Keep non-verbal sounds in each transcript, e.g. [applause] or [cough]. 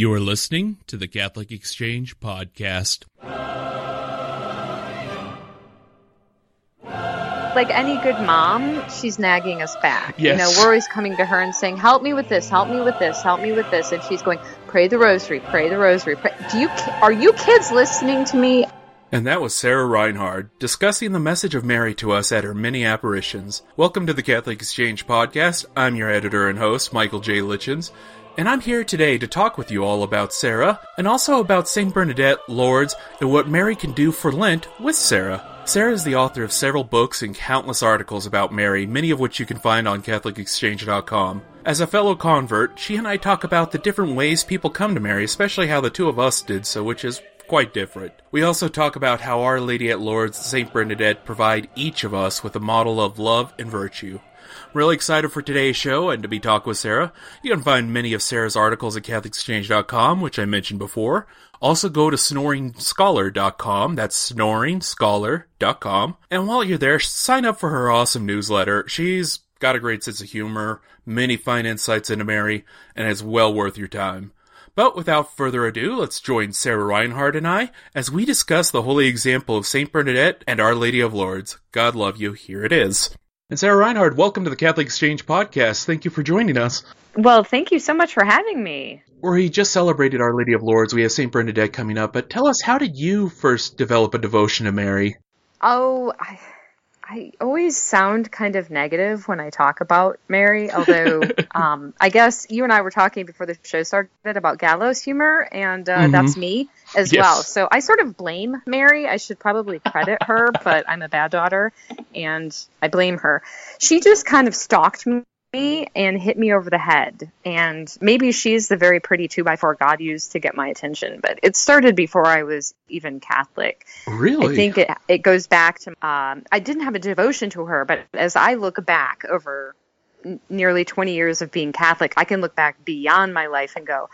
You are listening to the Catholic Exchange Podcast. Like any good mom, she's nagging us back. Yes. You know, we're always coming to her and saying, "Help me with this, help me with this, help me with this," and she's going, "Pray the rosary, pray the rosary." Pray. Do you are you kids listening to me? And that was Sarah Reinhard discussing the message of Mary to us at her many apparitions. Welcome to the Catholic Exchange Podcast. I'm your editor and host, Michael J. Lichens, and I'm here today to talk with you all about Sarah and also about St. Bernadette, Lourdes, and what Mary can do for Lent with Sarah. Sarah is the author of several books and countless articles about Mary, many of which you can find on CatholicExchange.com. As a fellow convert, she and I talk about the different ways people come to Mary, especially how the two of us did so, which is quite different. We also talk about how Our Lady at Lourdes St. Bernadette provide each of us with a model of love and virtue. Really excited for today's show and to be talking with Sarah. You can find many of Sarah's articles at CatholicExchange.com, which I mentioned before. Also go to snoringscholar.com, that's snoringscholar.com. And while you're there, sign up for her awesome newsletter. She's got a great sense of humor, many fine insights into Mary, and it's well worth your time. But without further ado, let's join Sarah Reinhard and I as we discuss the holy example of St. Bernadette and Our Lady of Lourdes. God love you. Here it is. And Sarah Reinhard, welcome to the Catholic Exchange Podcast. Thank you for joining us. Well, thank you so much for having me. We just celebrated Our Lady of Lourdes. We have St. Bernadette coming up. But tell us, how did you first develop a devotion to Mary? Oh, I, I always sound kind of negative when I talk about Mary, although [laughs] um, I guess you and I were talking before the show started about gallows humor, and uh, that's me as Yes. well. So I sort of blame Mary. I should probably credit her, but I'm a bad daughter, and I blame her. She just kind of stalked me and hit me over the head. And maybe she's the very pretty two by four God used to get my attention, but it started before I was even Catholic. Really? I think it it goes back to um, I didn't have a devotion to her, but as I look back over n- nearly 20 years of being Catholic, I can look back beyond my life and go,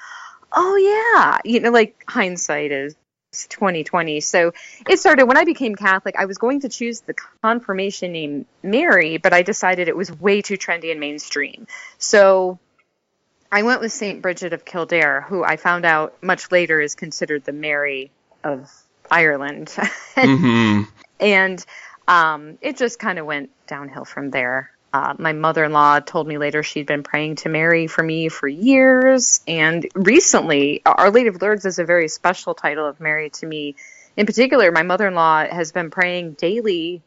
"Oh yeah," you know, like hindsight is 2020. So it started when I became Catholic. I was going to choose the confirmation name Mary, but I decided it was way too trendy and mainstream. So I went with Saint Bridget of Kildare, who I found out much later is considered the Mary of Ireland. [laughs] hmm and um, it just kind of went downhill from there. Uh, my mother-in-law told me later she'd been praying to Mary for me for years, and recently, Our Lady of Lourdes is a very special title of Mary to me. In particular, my mother-in-law has been praying daily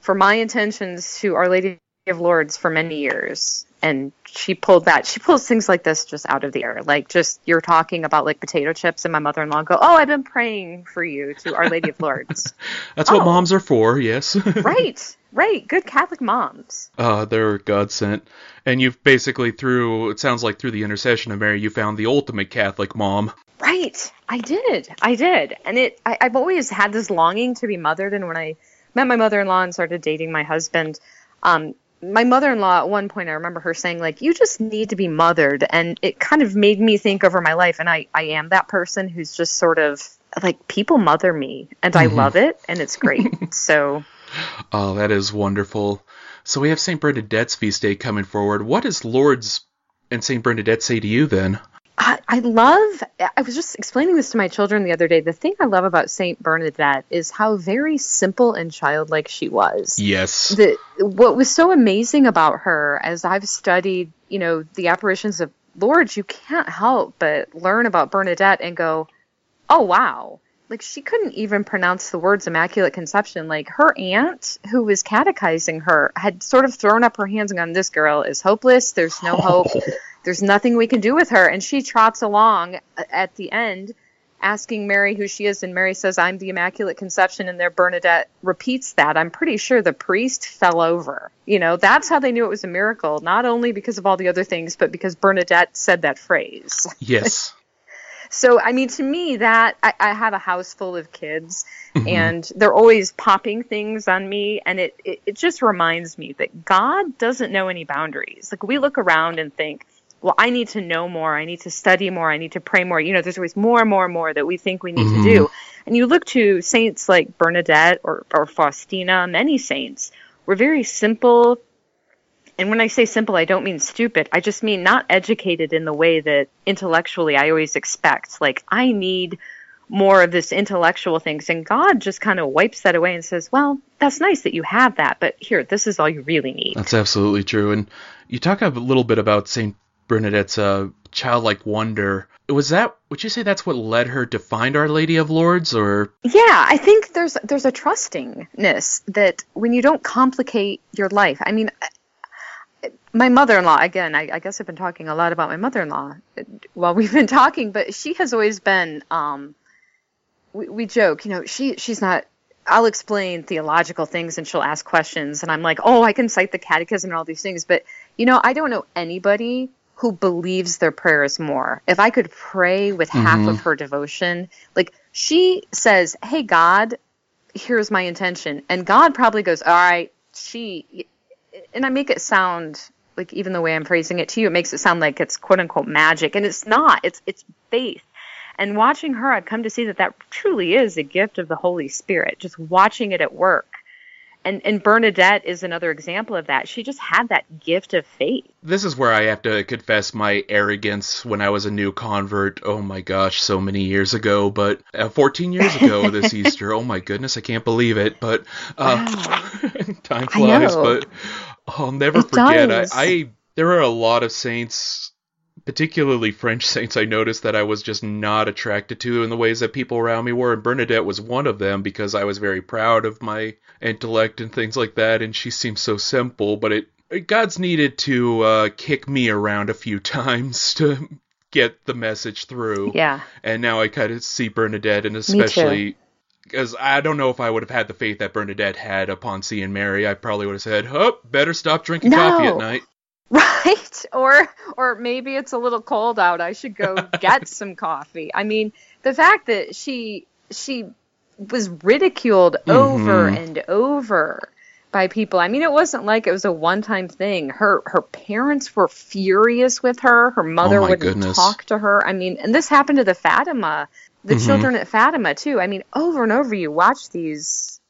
for my intentions to Our Lady of Lourdes for many years, and she pulled that. She pulls things like this just out of the air, like just you're talking about like potato chips, and my mother-in-law go, "Oh, I've been praying for you to Our Lady of Lourdes." [laughs] That's what Oh. moms are for, yes. [laughs] right, right. Good Catholic moms. uh, they're God sent. And you've basically, through, it sounds like through the intercession of Mary, you found the ultimate Catholic mom. Right. I did. I did. And it I, I've always had this longing to be mothered and when I met my mother in law and started dating my husband, um, my mother in law at one point I remember her saying, like, you just need to be mothered and it kind of made me think over my life and I, I am that person who's just sort of like people mother me and I mm-hmm. love it and it's great. [laughs] so Oh, that is wonderful. So we have St. Bernadette's feast day coming forward. What does Lourdes and St. Bernadette say to you then? I, I love. I was just explaining this to my children the other day. The thing I love about Saint Bernadette is how very simple and childlike she was. Yes. The what was so amazing about her, as I've studied, you know, the apparitions of Lourdes, you can't help but learn about Bernadette and go, "Oh wow!" Like she couldn't even pronounce the words Immaculate Conception. Like her aunt, who was catechizing her, had sort of thrown up her hands and gone, "This girl is hopeless. There's no hope." [laughs] there's nothing we can do with her. And she trots along at the end, asking Mary who she is. And Mary says, I'm the Immaculate Conception. And there Bernadette repeats that. I'm pretty sure the priest fell over. You know, that's how they knew it was a miracle, not only because of all the other things, but because Bernadette said that phrase. Yes. [laughs] So, I mean, to me, that I, I have a house full of kids, mm-hmm. and they're always popping things on me, and it, it it just reminds me that God doesn't know any boundaries. Like we look around and think, well, I need to know more, I need to study more, I need to pray more. You know, there's always more and more and more that we think we need to do. Mm-hmm. And you look to saints like Bernadette or or Faustina, many saints were very simple and when I say simple, I don't mean stupid. I just mean not educated in the way that intellectually I always expect. Like, I need more of this intellectual things. And God just kind of wipes that away and says, well, that's nice that you have that, but here, this is all you really need. That's absolutely true. And you talk a little bit about St. Bernadette's uh, childlike wonder. Was that, would you say that's what led her to find Our Lady of Lourdes or? Yeah, I think there's, there's a trustingness that when you don't complicate your life, I mean, my mother-in-law again I, I, guess i've been talking a lot about my mother-in-law while we've been talking but she has always been um, we, we joke, you know, she she's not. I'll explain theological things and she'll ask questions, and I'm like, oh, I can cite the catechism and all these things, but you know, I don't know anybody who believes their prayers more. If I could pray with mm-hmm. half of her devotion, like she says, "Hey God, here's my intention," and God probably goes, "All right, she," and I make it sound like even the way I'm phrasing it to you, it makes it sound like it's quote unquote magic, and it's not. It's it's faith. And watching her, I've come to see that that truly is a gift of the Holy Spirit, just watching it at work. And, and Bernadette is another example of that. She just had that gift of faith. This is where I have to confess my arrogance when I was a new convert. Oh my gosh, so many years ago, but uh, 14 years ago [laughs] this Easter. Oh my goodness, I can't believe it. But uh, wow. [laughs] time flies. But I'll never it forget. I, I there are a lot of saints particularly French [laughs] saints, I noticed that I was just not attracted to in the ways that people around me were. And Bernadette was one of them because I was very proud of my intellect and things like that. And she seemed so simple, but it, God's needed to uh, kick me around a few [laughs] times to get the message through. Yeah. And now I kind of see Bernadette, and especially because I don't know if I would have had the faith that Bernadette had upon seeing Mary. I probably would have said, "Oh, better stop drinking no. coffee at night." [laughs] Right? Or or maybe it's a little cold out. I should go [laughs] get some coffee. I mean, the fact that she she was ridiculed mm-hmm. over and over by people. I mean, it wasn't like it was a one-time thing. Her her parents were furious with her. Her mother oh wouldn't goodness. talk to her. I mean, and this happened to the Fatima, the mm-hmm. children at Fatima too. I mean, over and over you watch these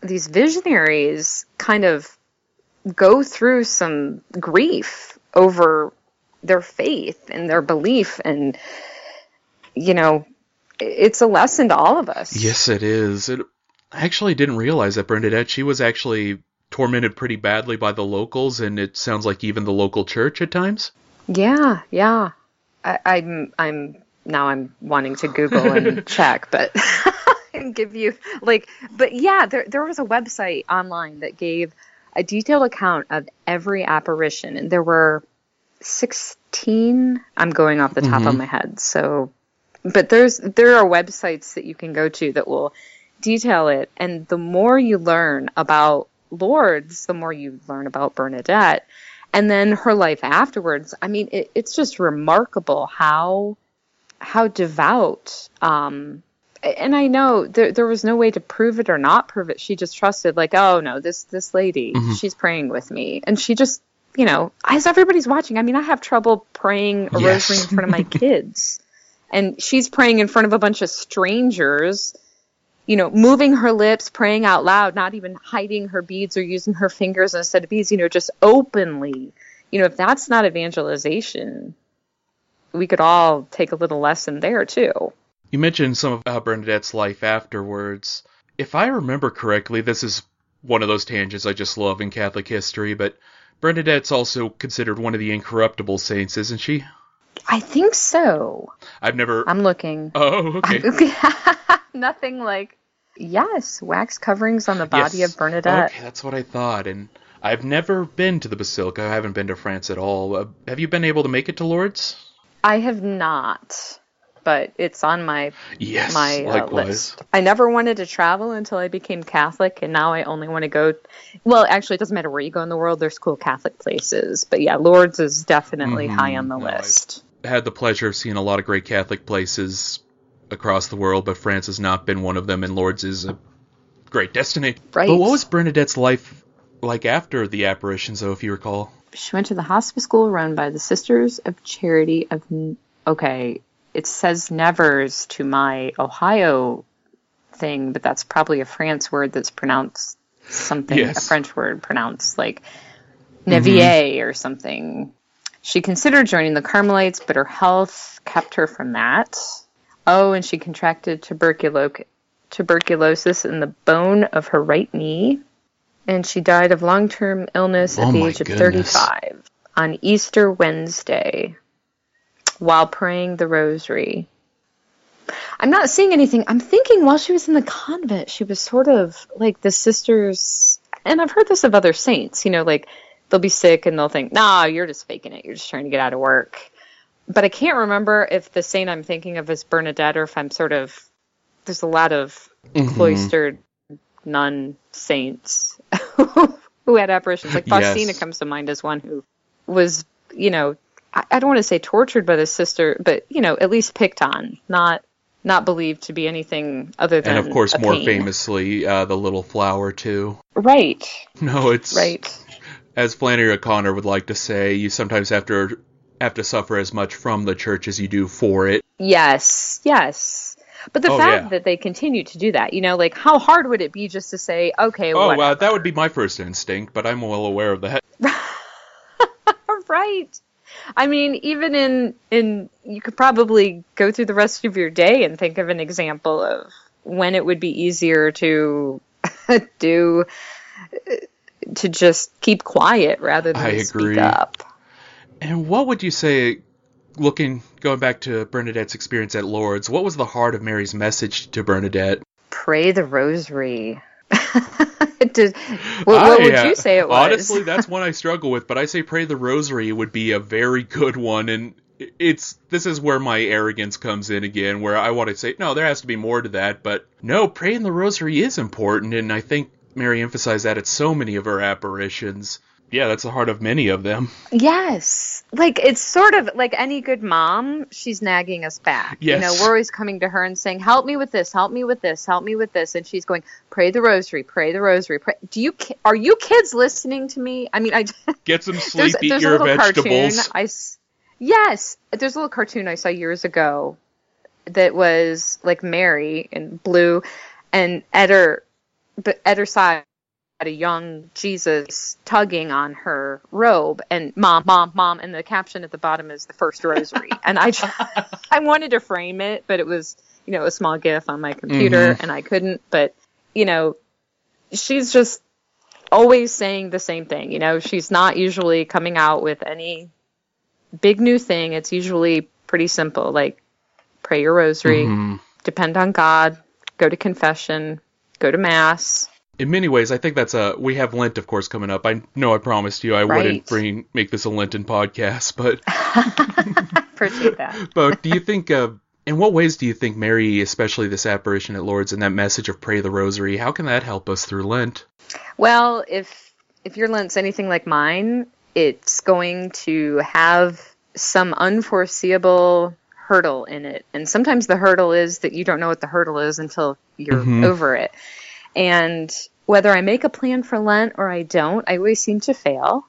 these visionaries kind of go through some grief over their faith and their belief and you know it's a lesson to all of us. Yes it is. It, i actually didn't realize that bernadette she was actually tormented pretty badly by the locals and it sounds like even the local church at times. Yeah yeah. I, i'm i'm now i'm wanting to google and [laughs] check but [laughs] and give you like but yeah there there was a website online that gave a detailed account of every apparition, and there were 16. I'm going off the top mm-hmm. of my head, so but there's there are websites that you can go to that will detail it, and the more you learn about Lourdes, the more you learn about Bernadette, and then her life afterwards. I mean, it, it's just remarkable how how devout um, and I know there there was no way to prove it or not prove it. She just trusted, like, oh no, this this lady, mm-hmm. she's praying with me, and she just, you know, as everybody's watching. I mean, I have trouble praying a yes. rosary in front of my [laughs] kids, and she's praying in front of a bunch of strangers. You know, moving her lips, praying out loud, not even hiding her beads or using her fingers instead of beads. You know, just openly. You know, if that's not evangelization, we could all take a little lesson there too. You mentioned some of uh, Bernadette's life afterwards. If I remember correctly, this is one of those tangents I just love in Catholic history, but Bernadette's also considered one of the incorruptible saints, isn't she? I think so. I've never. I'm looking. Oh, okay. [laughs] Nothing like. Yes, wax coverings on the body yes. of Bernadette. Okay, that's what I thought. And I've never been to the Basilica. I haven't been to France at all. Uh, have you been able to make it to Lourdes? I have not but it's on my yes, my uh, list. I never wanted to travel until I became Catholic, and now I only want to go. Well, actually, it doesn't matter where you go in the world. There's cool Catholic places, but yeah, Lourdes is definitely mm-hmm. high on the no, list. I've had the pleasure of seeing a lot of great Catholic places across the world, but France has not been one of them, and Lourdes is a great destination. Right. But what was Bernadette's life like after the apparitions, though, if you recall? She went to the hospice school run by the Sisters of Charity of. Okay, it says nevers to my Ohio thing, but that's probably a France word that's pronounced something, yes. a French word pronounced like Nevier mm-hmm. or something. She considered joining the Carmelites, but her health kept her from that. Oh, and she contracted tuberculo- tuberculosis in the bone of her right knee, and she died of long term illness at Oh the age of goodness. 35 on Easter Wednesday while praying the rosary. I'm not seeing anything. I'm thinking while she was in the convent, she was sort of like the sisters, and I've heard this of other saints, you know, like they'll be sick and they'll think, nah, you're just faking it. You're just trying to get out of work. But I can't remember if the saint I'm thinking of is Bernadette or if I'm sort of, there's a lot of Mm-hmm. cloistered nun saints [laughs] who had apparitions. Like Faustina Yes. comes to mind as one who was, you know, I, I don't want to say tortured by the sister, but you know, at least picked on, not not believed to be anything other than And of course, more pain. famously, uh, the little flower too. Right, [laughs] No, it's right. as Flannery O'Connor would like to say. You sometimes have to have to suffer as much from the church as you do for it. Yes, yes. But the Oh, fact yeah. that they continue to do that, you know, like how hard would it be just to say, okay, Oh, well, that would be my first instinct, but I'm well aware of that. [laughs] right. I mean, even in in you could probably go through the rest of your day and think of an example of when it would be easier to [laughs] do to just keep quiet rather than I speak up. And what would you say, looking going back to Bernadette's experience at Lourdes, what was the heart of Mary's message to Bernadette? Pray the rosary. [laughs] Did, what, what I, would uh, you say it was? Honestly, that's one I struggle with, but I say pray the rosary would be a very good one and it's this is where my arrogance comes in again where I want to say no there has to be more to that but no praying the rosary is important and I think Mary emphasized that at so many of her apparitions yeah that's the heart of many of them Yes. Like it's sort of like any good mom, she's nagging us back. You know, Yes. we're always coming to her and saying, "Help me with this, help me with this, help me with this." And she's going, "Pray the rosary, pray the rosary." Pray. Do you are you kids listening to me? I mean, I [laughs] get some sleep there's, eat there's a your little vegetables cartoon I Yes, there's a little cartoon I saw years ago that was like Mary in blue and at her but her side a young Jesus tugging on her robe and mom, mom, mom, and the caption at the bottom is the first rosary. and I, [laughs] I wanted to frame it, but it was, you know, a small GIF on my computer and I couldn't. But, you know, she's just always saying the same thing. You know, she's not usually coming out with any big new thing. It's usually pretty simple, like pray your rosary, Mhm. depend on God, go to confession, go to mass. In many ways I think that's a we have Lent of course coming up I know I promised you I Right. wouldn't bring make this a Lenten podcast but [laughs] Appreciate that. [laughs] But do you think, uh, in what ways do you think Mary, especially this apparition at Lourdes and that message of pray the rosary, how can that help us through Lent? Well, if if your Lent's anything like mine, it's going to have some unforeseeable hurdle in it. And sometimes the hurdle is that you don't know what the hurdle is until you're Mhm. over it. And whether I make a plan for Lent or I don't, I always seem to fail.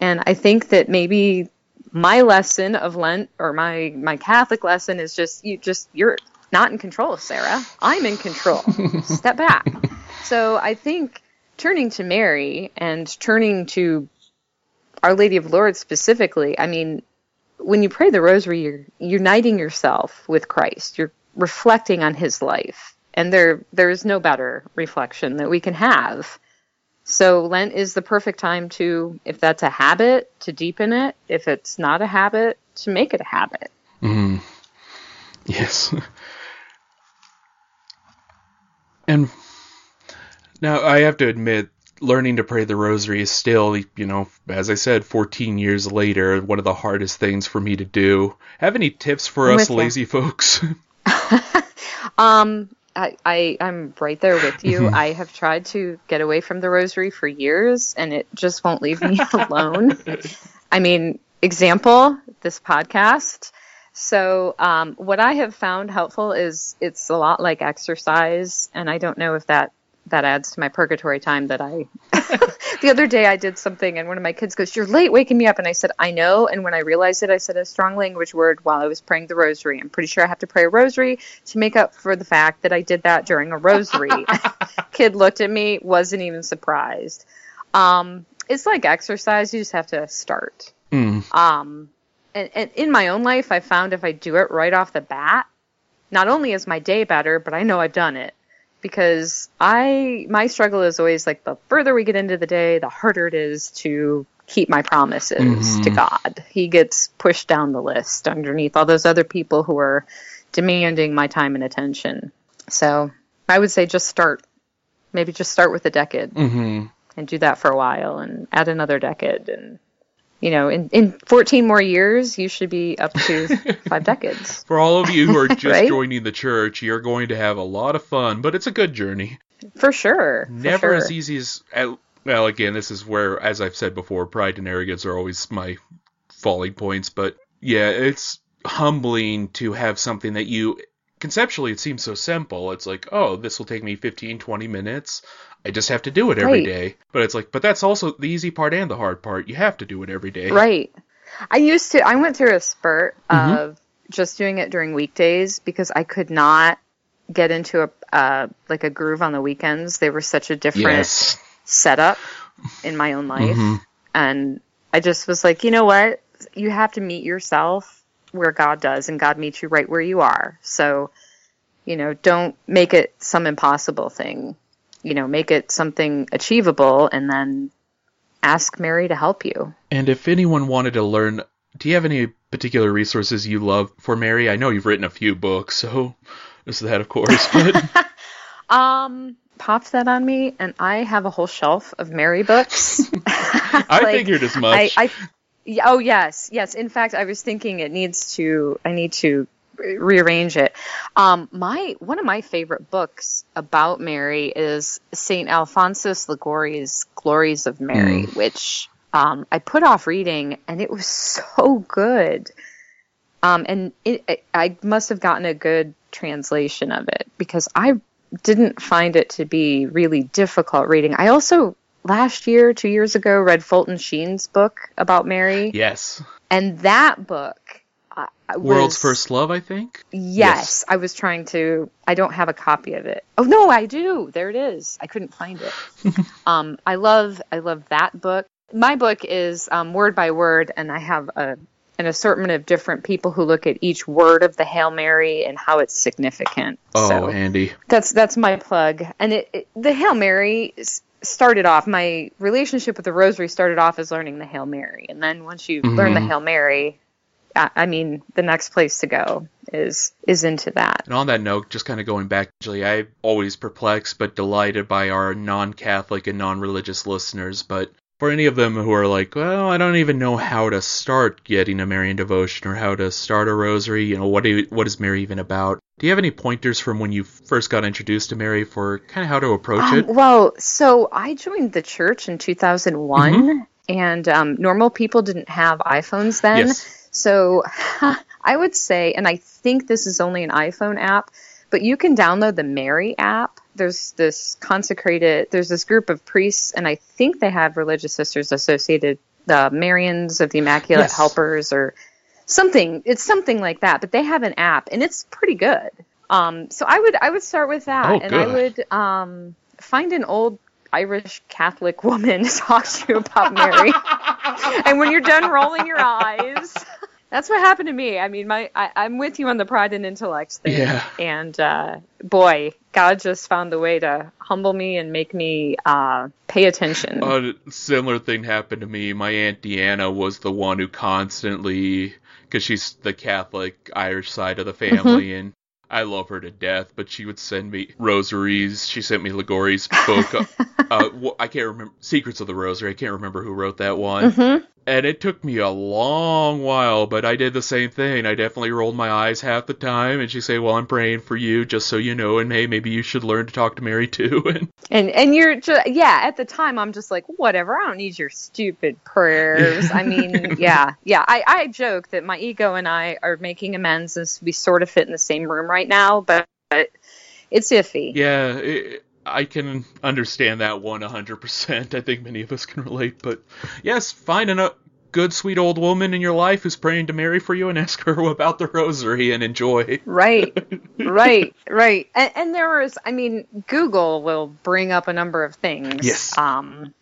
And I think that maybe my lesson of Lent or my my Catholic lesson is just you just you're not in control, Sarah. I'm in control. [laughs] Step back. So I think turning to Mary and turning to Our Lady of Lourdes specifically, I mean, when you pray the rosary, you're uniting yourself with Christ. You're reflecting on his life. And there there is no better reflection that we can have. So Lent is the perfect time to, if that's a habit, to deepen it. If it's not a habit, to make it a habit. Mm. Yes. [laughs] and now I have to admit, learning to pray the rosary is still, you know, as I said, 14 years later, one of the hardest things for me to do. Have any tips for I'm us lazy folks? [laughs] [laughs] Um, I, I I'm right there with you. [laughs] I have tried to get away from the rosary for years, and it just won't leave me [laughs] alone. I mean, example, this podcast. So, um, what I have found helpful is it's a lot like exercise, and I don't know if that that adds to my purgatory time that I. [laughs] the other day I did something, and one of my kids goes, "You're late waking me up," and I said, "I know." And when I realized it, I said a strong language word while I was praying the rosary. I'm pretty sure I have to pray a rosary to make up for the fact that I did that during a rosary. [laughs] Kid looked at me, wasn't even surprised. Um, it's like exercise. You just have to start. Mm. Um, and, and in my own life, I found if I do it right off the bat, not only is my day better, but I know I've done it because I my struggle is always like the further we get into the day, the harder it is to keep my promises to God. He gets pushed down the list underneath all those other people who are demanding my time and attention. So I would say just start. Maybe just start with a decade hmm and do that for a while and add another decade and you know in, in 14 more years you should be up to [laughs] five decades For all of you who are [laughs] just Right? joining the church, you're going to have a lot of fun, but it's a good journey. for sure for Never sure. as easy as. Well, again, this is where, as I've said before, pride and arrogance are always my falling points. But yeah, it's humbling to have something that you. Conceptually, it seems so simple. It's like, oh, this will take me 15, 20 minutes. I just have to do it every Right. day. But it's like, but that's also the easy part and the hard part. You have to do it every day. right i used to i went through a spurt Mhm. of just doing it during weekdays because i could not get into a uh, like a groove on the weekends they were such a different Yes. setup in my own life Mhm. and i just was like you know what you have to meet yourself where god does and god meets you right where you are so you know don't make it some impossible thing you know make it something achievable and then ask mary to help you And if anyone wanted to learn, do you have any particular resources you love for Mary? I know you've written a few books, so [laughs] is that, of course. But [laughs] um pop that on me and i have a whole shelf of mary books [laughs] I Like, figured as much. I, I oh yes, yes. In fact, I was thinking it needs to. I need to rearrange it. Um, my one of my favorite books about Mary is Saint Alphonsus Liguori's "Glories of Mary," which um, I put off reading, and it was so good. Um, and it, it, I must have gotten a good translation of it because I didn't find it to be really difficult reading. I also last year, two years ago, read Fulton Sheen's book about Mary, yes. and that book. Uh, was, World's First Love, I think. Yes, I was trying to. I don't have a copy of it. Oh no, I do. There it is. I couldn't find it. [laughs] um, I love. I love that book. My book is um, word by word, and I have a an assortment of different people who look at each word of the Hail Mary and how it's significant. Oh, so handy. that's that's my plug. And it, it the Hail Mary started off. My relationship with the Rosary started off as learning the Hail Mary, and then once you mm-hmm. learn the Hail Mary, I, I mean, the next place to go is is into that. And on that note, just kind of going back, Julie, I'm always perplexed but delighted by our non-Catholic and non-religious listeners. But for any of them who are like, well, I don't even know how to start getting a Marian devotion or how to start a rosary, you know, what do you, what is Mary even about? Do you have any pointers from when you first got introduced to Mary for kind of how to approach Um, it? well, so I joined the church in 2001, Mm-hmm. and um, normal people didn't have iPhones then. Yes. So [laughs] I would say, and I think this is only an iPhone app, but you can download the Mary app. There's this consecrated, there's this group of priests, and I think they have religious sisters associated, the Marians of the Immaculate Yes. Helpers, or something. It's something like that, but they have an app, and it's pretty good. Um, so I would I would start with that, Oh, and I would um, find an old Irish Catholic woman to talk to you about Mary. [laughs] and when you're done rolling your eyes, that's what happened to me. I mean, my I, I'm with you on the pride and intellect thing. Yeah. And uh, boy, God just found the way to humble me and make me uh, pay attention. A similar thing happened to me. My aunt Deanna was the one who constantly, because she's the Catholic Irish side of the family, and I love her to death. But she would send me rosaries. She sent me Liguori's book. [laughs] uh, uh, I can't remember Secrets of the Rosary. I can't remember who wrote that one. Mhm. And it took me a long while, but I did the same thing. I definitely rolled my eyes half the time, and she'd say, "Well, I'm praying for you, just so you know, and hey, maybe you should learn to talk to Mary too." [laughs] And And and you're just yeah. At the time, I'm just like whatever. I don't need your stupid prayers. I mean, [laughs] yeah, yeah. I I joke that my ego and I are making amends as we sort of fit in the same room right now, but, but it's iffy. Yeah, it, I can understand that one 100%. I think many of us can relate. But yes, finding a good, sweet old woman in your life who's praying to Mary for you and ask her [laughs] about the rosary and enjoy. Right, [laughs] right, right. And, and there is, I mean, Google will bring up a number of things. Yes. Um,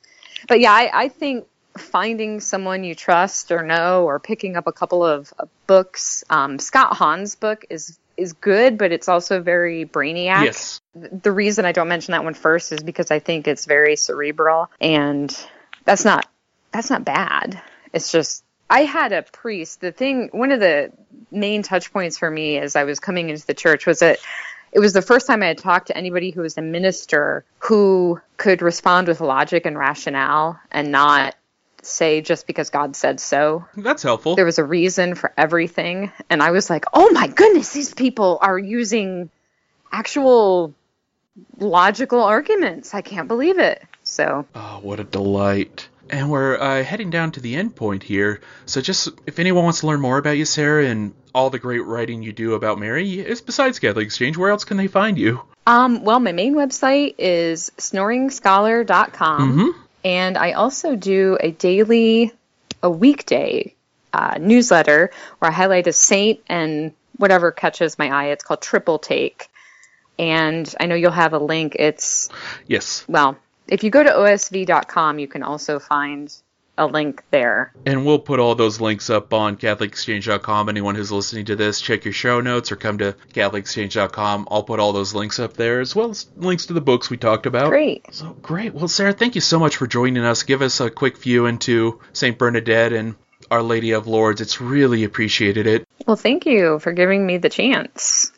but yeah, I, I think finding someone you trust or know, or picking up a couple of books. Um, Scott Hahn's book is is good, but it's also very brainiac. Yes. The reason I don't mention that one first is because I think it's very cerebral, and that's not that's not bad. It's just I had a priest. The thing, one of the main touch points for me as I was coming into the church was that it was the first time I had talked to anybody who was a minister who could respond with logic and rationale and not say just because God said so. That's helpful. There was a reason for everything. And I was like, oh my goodness, these people are using actual logical arguments. I can't believe it. So. Oh, what a delight. And we're uh, heading down to the end point here. So, just if anyone wants to learn more about you, Sarah, and all the great writing you do about Mary, is besides Catholic Exchange, where else can they find you? Um, well, my main website is snoringscholar.com. Mm-hmm. And I also do a daily, a weekday uh, newsletter where I highlight a saint and whatever catches my eye. It's called Triple Take. And I know you'll have a link. It's, Yes. well, if you go to osv.com, you can also find a link there. And we'll put all those links up on CatholicExchange.com. Anyone who's listening to this, check your show notes or come to CatholicExchange.com. I'll put all those links up there as well as links to the books we talked about. Great. So great. Well, Sarah, thank you so much for joining us. Give us a quick view into St. Bernadette and Our Lady of Lourdes. It's really appreciated it. Well, thank you for giving me the chance.